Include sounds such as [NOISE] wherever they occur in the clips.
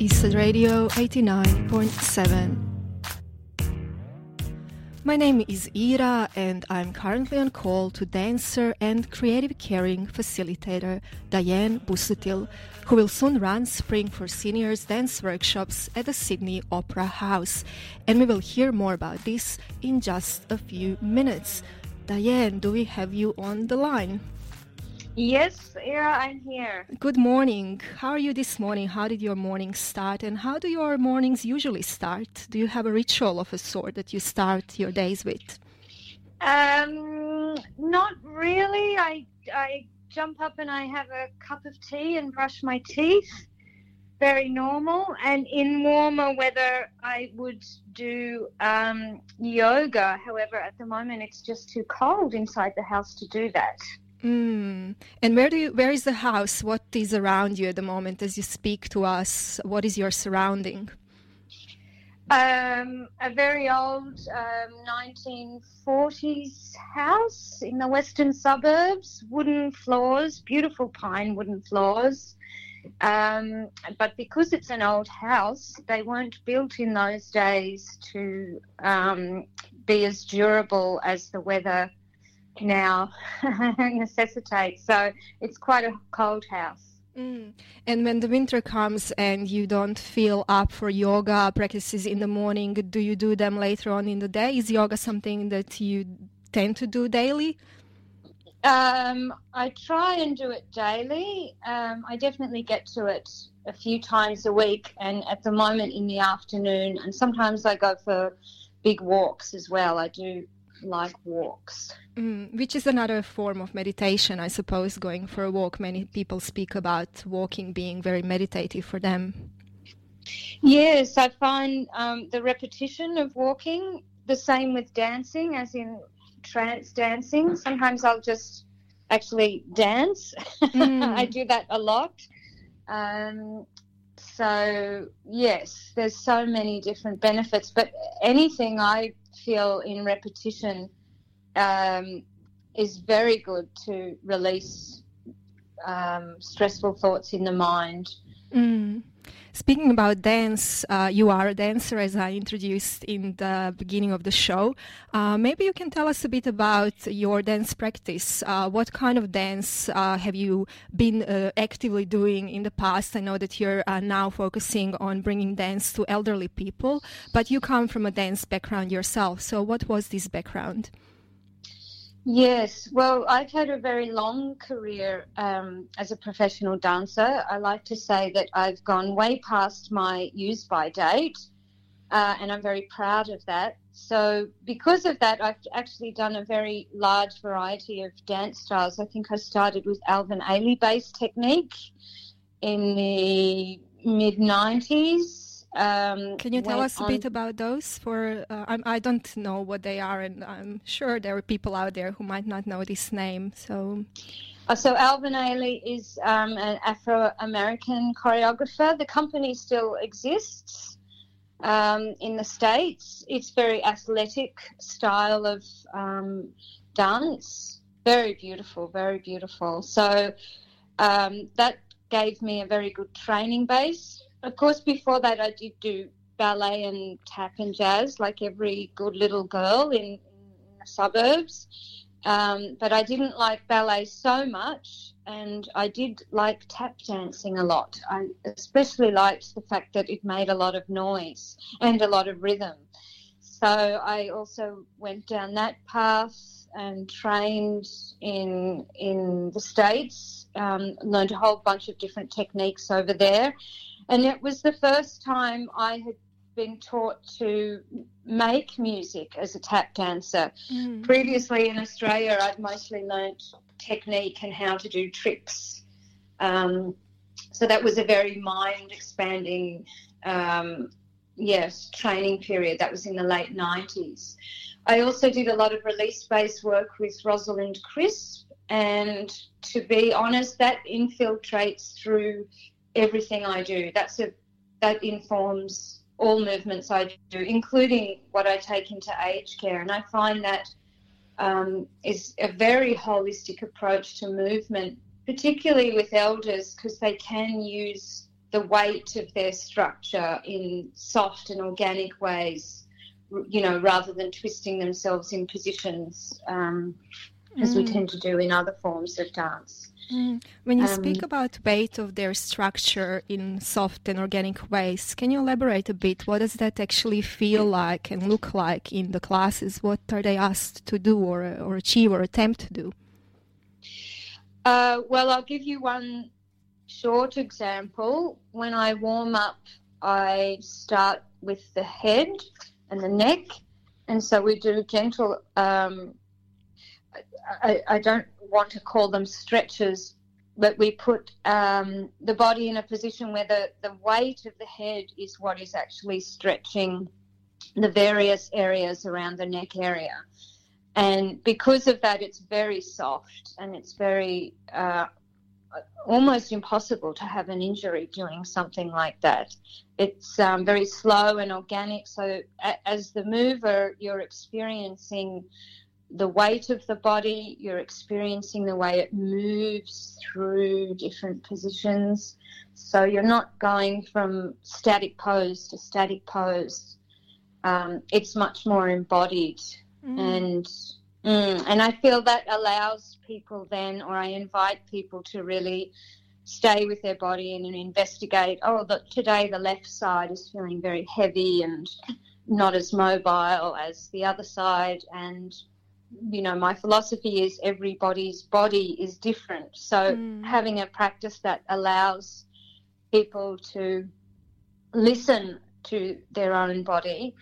Eastside Radio 89.7. My name is Ira, and I'm currently on call to dancer and creative caring facilitator Diane Busutil, who will soon run Spring for Seniors dance workshops at the Sydney Opera House. And we will hear more about this in just a few minutes. Diane, do we have you on the line? Yes, Ira, I'm here. Good morning. How are you this morning? How did your morning start? And how do your mornings usually start? Do you have a ritual of a sort that you start your days with? Um, not really. I, I jump up and I have a cup of tea and brush my teeth. Very normal. And in warmer weather, I would do um, yoga. However, at the moment, it's just too cold inside the house to do that. Mm. And where do you, where is the house? What is around you at the moment as you speak to us? What is your surrounding? Um, a very old um, 1940s house in the western suburbs, wooden floors, beautiful pine wooden floors. Um, but because it's an old house, they weren't built in those days to um, be as durable as the weather now [LAUGHS] necessitates. So it's quite a cold house. Mm. And when the winter comes and you don't feel up for yoga practices in the morning, do you do them later on in the day? Is yoga something that you tend to do daily? Um, I try and do it daily. Um, I definitely get to it a few times a week, and at the moment in the afternoon, and sometimes I go for big walks as well. I do like walks. Mm, which is another form of meditation, I suppose, going for a walk. Many people speak about walking being very meditative for them. Yes, I find um, the repetition of walking the same with dancing, as in trance dancing. Sometimes I'll just actually dance. [LAUGHS] Mm. I do that a lot. Um, so, yes, there's so many different benefits, but anything I feel in repetition um, is very good to release um, stressful thoughts in the mind. Mm. Speaking about dance, uh, you are a dancer, as I introduced in the beginning of the show. Uh, maybe you can tell us a bit about your dance practice. Uh, what kind of dance uh, have you been uh, actively doing in the past? I know that you're uh, now focusing on bringing dance to elderly people, but you come from a dance background yourself. So, what was this background? Yes, well, I've had a very long career um, as a professional dancer. I like to say that I've gone way past my use by date, uh, and I'm very proud of that. So, because of that, I've actually done a very large variety of dance styles. I think I started with Alvin Ailey based technique in the mid 90s um, Can you tell us a bit about those? For uh, I don't know what they are, and I'm sure there are people out there who might not know this name. So, uh, so Alvin Ailey is um, an Afro-American choreographer. The company still exists um, in the states. It's very athletic style of um, dance. Very beautiful, very beautiful. So um, that gave me a very good training base of course, before that, I did do ballet and tap and jazz, like every good little girl in, in the suburbs. Um, but I didn't like ballet so much, and I did like tap dancing a lot. I especially liked the fact that it made a lot of noise and a lot of rhythm. So I also went down that path and trained in in the states. Um, learned a whole bunch of different techniques over there, and it was the first time I had been taught to make music as a tap dancer. Mm. Previously in Australia, I'd mostly learnt technique and how to do tricks. Um, so that was a very mind expanding, um, yes, training period. That was in the late 90s. I also did a lot of release based work with Rosalind Crisp. And to be honest, that infiltrates through everything I do. That's a that informs all movements I do, including what I take into aged care. And I find that um, is a very holistic approach to movement, particularly with elders, because they can use the weight of their structure in soft and organic ways, you know, rather than twisting themselves in positions um. As we mm. tend to do in other forms of dance. Mm. When you um, speak about weight of their structure in soft and organic ways, can you elaborate a bit? What does that actually feel like and look like in the classes? What are they asked to do or, or achieve or attempt to do? Uh, well, I'll give you one short example. When I warm up, I start with the head and the neck, and so we do gentle. Um, I, I, don't want to call them stretches, but we put um, the body in a position where the, the weight of the head is what is actually stretching the various areas around the neck area. And because of that, it's very soft and it's very uh, almost impossible to have an injury doing something like that. It's um, very slow and organic. So, a- as the mover, you're experiencing the weight of the body, you're experiencing the way it moves through different positions. So, you're not going from static pose to static pose. Um, it's much more embodied mm. and Mm, and I feel that allows people then, or I invite people to really stay with their body and, and investigate. Oh, the, today the left side is feeling very heavy and not as mobile as the other side. And, you know, my philosophy is everybody's body is different. So mm. having a practice that allows people to listen to their own body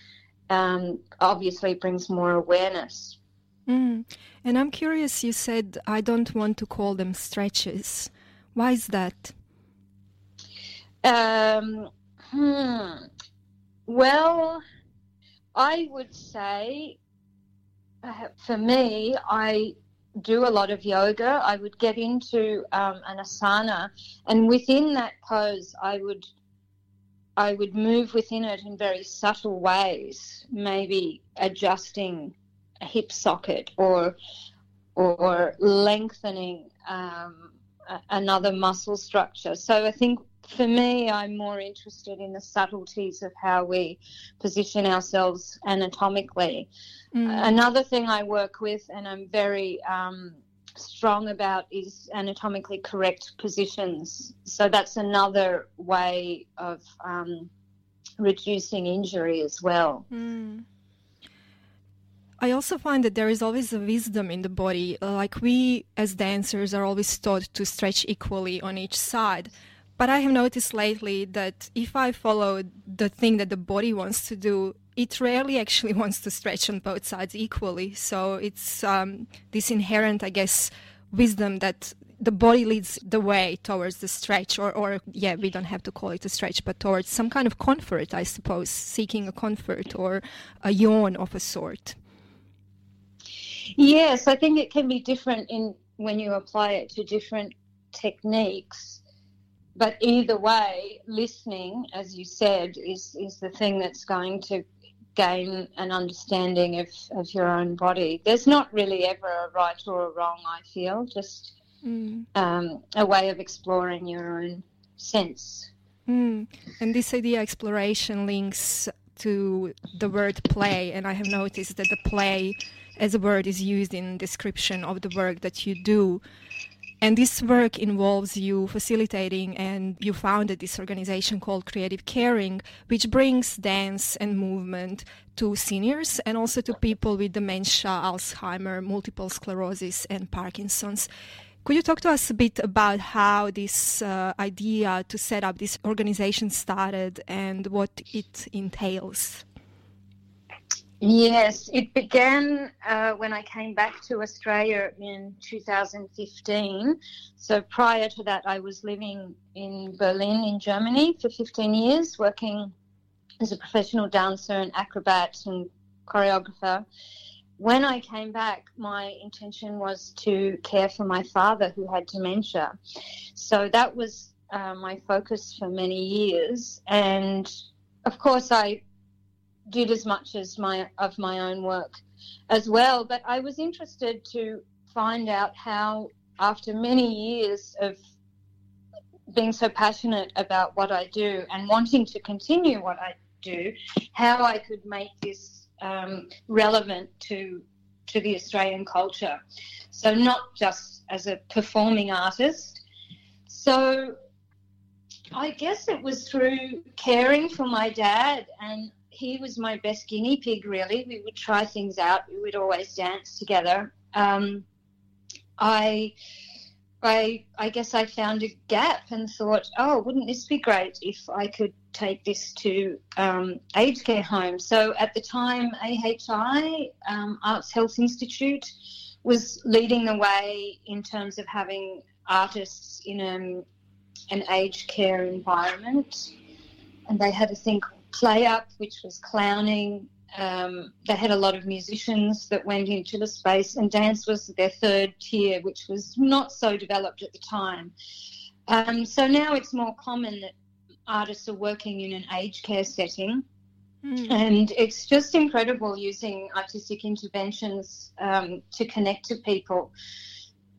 um, obviously brings more awareness. Mm. And I'm curious, you said, I don't want to call them stretches. Why is that? Um, hmm. Well, I would say uh, for me, I do a lot of yoga. I would get into um, an asana, and within that pose, I would I would move within it in very subtle ways, maybe adjusting a hip socket or or lengthening um, another muscle structure. So I think for me, I'm more interested in the subtleties of how we position ourselves anatomically. Mm. Another thing I work with, and I'm very um, strong about, is anatomically correct positions. So that's another way of um, reducing injury as well. Mm. I also find that there is always a wisdom in the body. Like we, as dancers, are always taught to stretch equally on each side. But I have noticed lately that if I follow the thing that the body wants to do, it rarely actually [LAUGHS] wants to stretch on both sides equally. So it's um, this inherent, I guess, wisdom that the body leads the way towards the stretch, or, or yeah, we don't have to call it a stretch, but towards some kind of comfort, I suppose, seeking a comfort or a yawn of a sort. Yes, I think it can be different in when you apply it to different techniques. But either way, listening, as you said, is, is the thing that's going to gain an understanding of, of your own body. There's not really ever a right or a wrong, I feel, just mm. um, a way of exploring your own sense. Mm. And this idea exploration links to the word play, and I have noticed that the play as a word is used in description of the work that you do. And this work involves you facilitating, and you founded this organization called Creative Caring, which brings dance and movement to seniors and also to people with dementia, Alzheimer, multiple sclerosis, and Parkinson's. Could you talk to us a bit about how this uh, idea to set up this organization started and what it entails? Yes, it began uh, when I came back to Australia in 2015. So prior to that, I was living in Berlin, in Germany, for 15 years, working as a professional dancer and acrobat and choreographer. When I came back, my intention was to care for my father who had dementia. So that was uh, my focus for many years. And of course, I did as much as my of my own work as well. But I was interested to find out how, after many years of being so passionate about what I do and wanting to continue what I do, how I could make this um, relevant to to the Australian culture. So not just as a performing artist. So I guess it was through caring for my dad and he was my best guinea pig really. We would try things out. We would always dance together. Um, I I I guess I found a gap and thought, oh, wouldn't this be great if I could take this to um, aged care homes? So at the time, AHI um, Arts Health Institute was leading the way in terms of having artists in a, an aged care environment, and they had a thing Play Up, which was clowning um, they had a lot of musicians that went into the space, and dance was their third tier, which was not so developed at the time. Um, so now it's more common that artists are working in an aged care setting. Mm. And it's just incredible using artistic interventions um, to connect to people.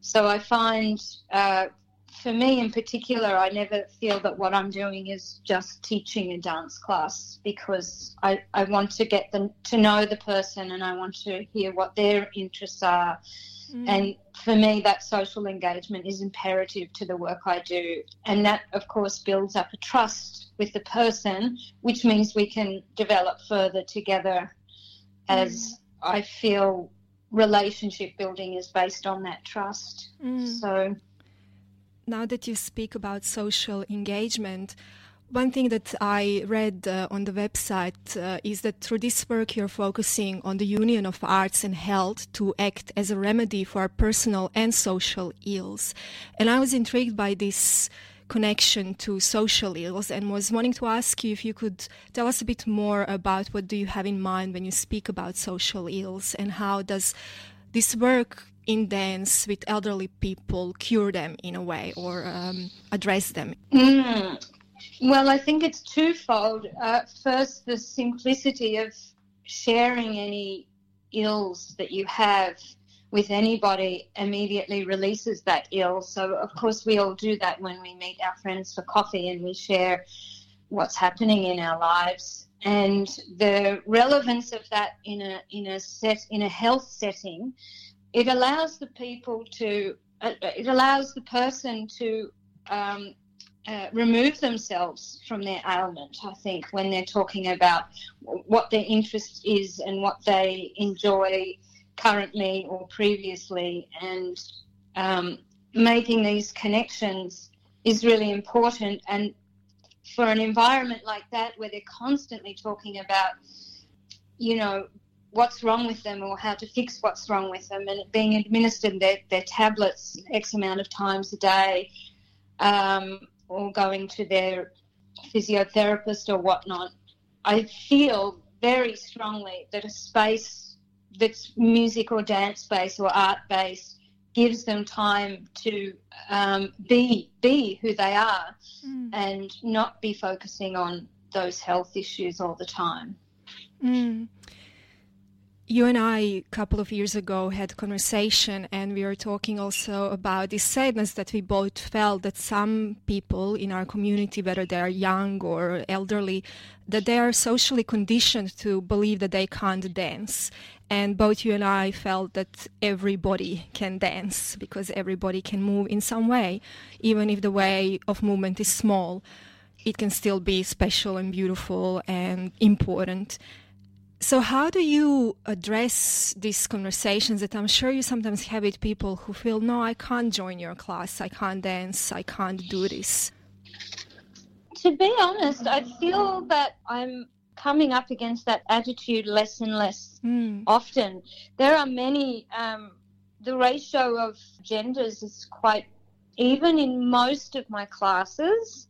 So I find uh, for me in particular, I never feel that what I'm doing is just teaching a dance class because I, I want to get them to know the person and I want to hear what their interests are. Mm. And for me, that social engagement is imperative to the work I do. And that, of course, builds up a trust with the person, which means we can develop further together as mm. I feel relationship building is based on that trust. Mm. So now that you speak about social engagement, one thing that I read uh, on the website uh, is that through this work you're focusing on the union of arts and health to act as a remedy for personal and social ills. And I was intrigued by this connection to social ills and was wanting to ask you if you could tell us a bit more about what do you have in mind when you speak about social ills and how does this work in dance with elderly people cure them in a way or um, address them? Mm. Well, I think it's twofold. Uh, first, the simplicity of sharing any ills that you have with anybody immediately releases that ill. So, of course, we all do that when we meet our friends for coffee and we share what's happening in our lives. And the relevance of that in a in a set in a health setting it allows the people to, uh, it allows the person to um, uh, remove themselves from their ailment, I think, when they're talking about what their interest is and what they enjoy currently or previously. And um, making these connections is really important. And for an environment like that, where they're constantly talking about, you know, what's wrong with them or how to fix what's wrong with them and being administered their, their tablets X amount of times a day um, or going to their physiotherapist or whatnot. I feel very strongly that a space that's music or dance based or art based gives them time to um, be be who they are mm. and not be focusing on those health issues all the time. Mm you and I a couple of years ago had a conversation and we were talking also about this sadness that we both felt that some people in our community, whether they are young or elderly, that they are socially conditioned to believe that they can't dance. And both you and I felt that everybody can dance because everybody can move in some way, even if the way of movement is small. It can still be special and beautiful and important. So, how do you address these conversations that I'm sure you sometimes have with people who feel, no, I can't join your class, I can't dance, I can't do this? To be honest, I feel that I'm coming up against that attitude less and less mm. often. There are many, um, the ratio of genders is quite even in most of my classes.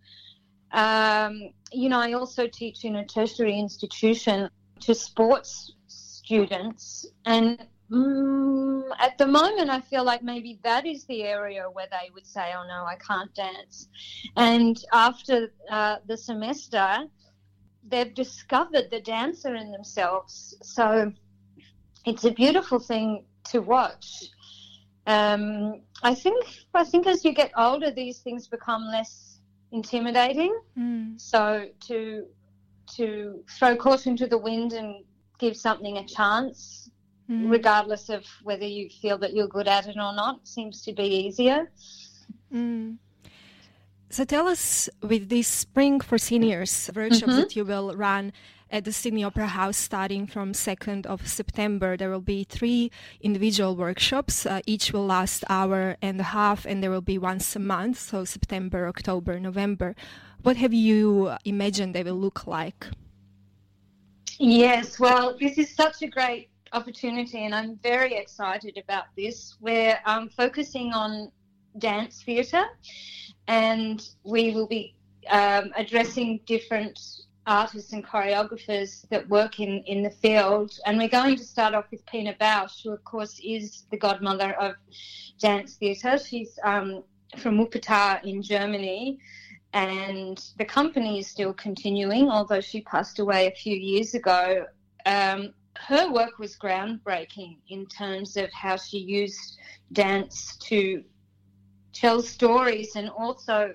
Um, you know, I also teach in a tertiary institution to sports students and mm, at the moment i feel like maybe that is the area where they would say oh no i can't dance and after uh, the semester they've discovered the dancer in themselves so it's a beautiful thing to watch um, I think I think as you get older, these things become less intimidating. Mm. So to to throw caution to the wind and give something a chance, Mm. regardless of whether you feel that you're good at it or not, seems to be easier. Mm. So tell us, with this Spring for Seniors workshop Mhm. that you will run at the Sydney Opera House starting from 2nd of September, there will be three individual workshops. Uh, each will last hour and a half, and there will be once a month, so September, October, November. What have you imagined they will look like? Yes, well, this is such a great opportunity, and I'm very excited about this. We're um, focusing on dance theatre, and we will be um, addressing different artists and choreographers that work in, in the field. And we're going to start off with Pina Bausch, who, of course, is the godmother of dance theatre. She's um, from Wuppertal in Germany and the company is still continuing, although she passed away a few years ago. Um, her work was groundbreaking in terms of how she used dance to tell stories, and also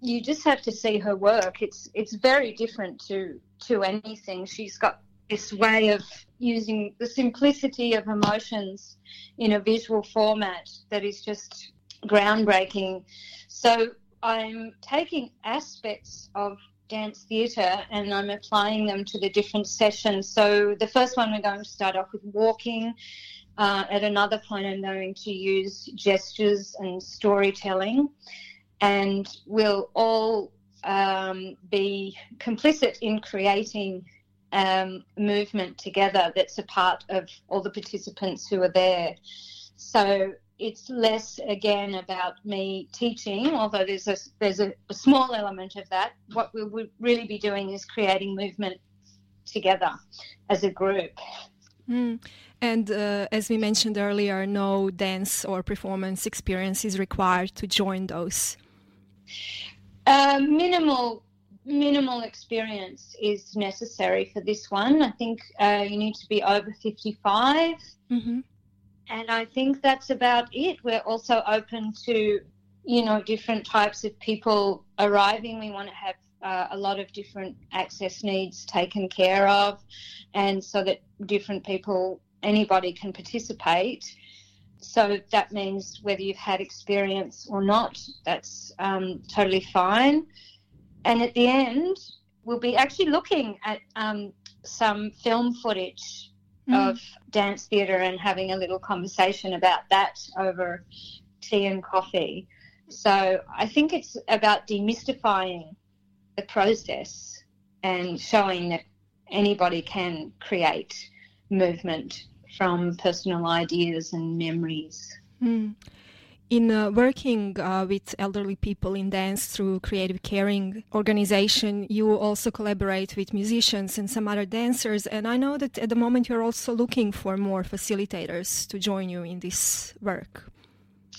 you just have to see her work. It's it's very different to to anything. She's got this way of using the simplicity of emotions in a visual format that is just groundbreaking. So I'm taking aspects of dance theatre and I'm applying them to the different sessions. So the first one we're going to start off with walking. Uh, at another point, I'm going to use gestures and storytelling, and we'll all um, be complicit in creating um, movement together that's a part of all the participants who are there. So it's less again about me teaching, although there's a there's a, a small element of that. What we would really be doing is creating movement together as a group. Mm. And uh, as we mentioned earlier, no dance or performance experience is required to join those. Uh, minimal minimal experience is necessary for this one. I think uh, you need to be over 55. Mm-hmm. And I think that's about it. We're also open to, you know, different types of people arriving. We want to have uh, a lot of different access needs taken care of, and so that different people, anybody can participate. So that means whether you've had experience or not, that's um, totally fine. And at the end, we'll be actually looking at um, some film footage Mm. of dance theatre and having a little conversation about that over tea and coffee. So I think it's about demystifying the process and showing that anybody can create movement from personal ideas and memories. Mm. In uh, working uh, with elderly people in dance through Creative Caring organization, you also collaborate with musicians and some other dancers. And I know that at the moment you're also looking for more facilitators to join you in this work.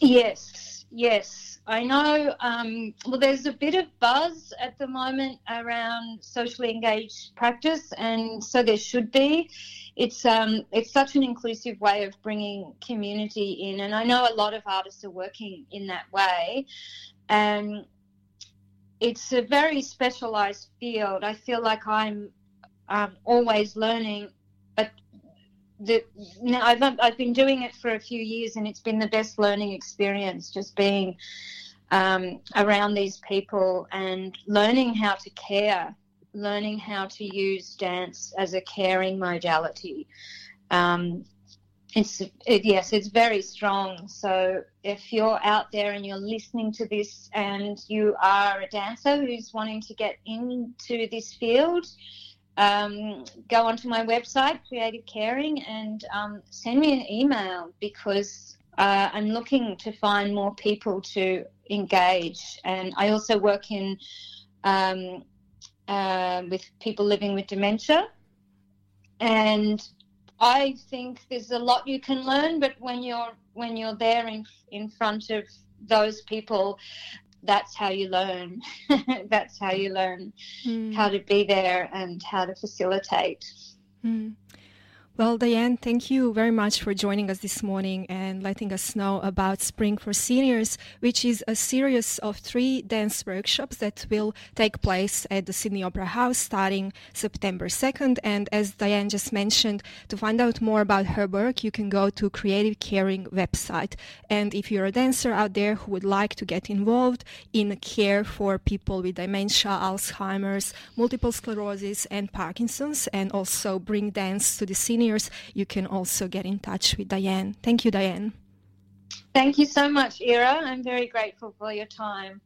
Yes, yes. I know. Um, well, there's a bit of buzz at the moment around socially engaged practice, and so there should be. It's um, it's such an inclusive way of bringing community in, and I know a lot of artists are working in that way. And it's a very specialized field. I feel like I'm um, always learning, the, now I've, I've been doing it for a few years and it's been the best learning experience just being um, around these people and learning how to care, learning how to use dance as a caring modality. Um, it's it, yes, it's very strong. So if you're out there and you're listening to this and you are a dancer who's wanting to get into this field, um, go onto my website, Creative Caring, and um, send me an email because uh, I'm looking to find more people to engage. And I also work in um, uh, with people living with dementia, and I think there's a lot you can learn. But when you're when you're there in in front of those people, that's how you learn. [LAUGHS] that's how you learn Mm. how to be there and how to facilitate. Mm. Well, Diane, thank you very much for joining us this morning and letting us know about Spring for Seniors, which is a series of three dance workshops that will take place at the Sydney Opera House starting September 2nd. And as Diane just mentioned, to find out more about her work, you can go to Creative Caring website. And if you're a dancer out there who would like to get involved in care for people with dementia, Alzheimer's, multiple sclerosis, and Parkinson's, and also bring dance to the seniors you can also get in touch with Diane. Thank you, Diane. Thank you so much, Ira. I'm very grateful for your time.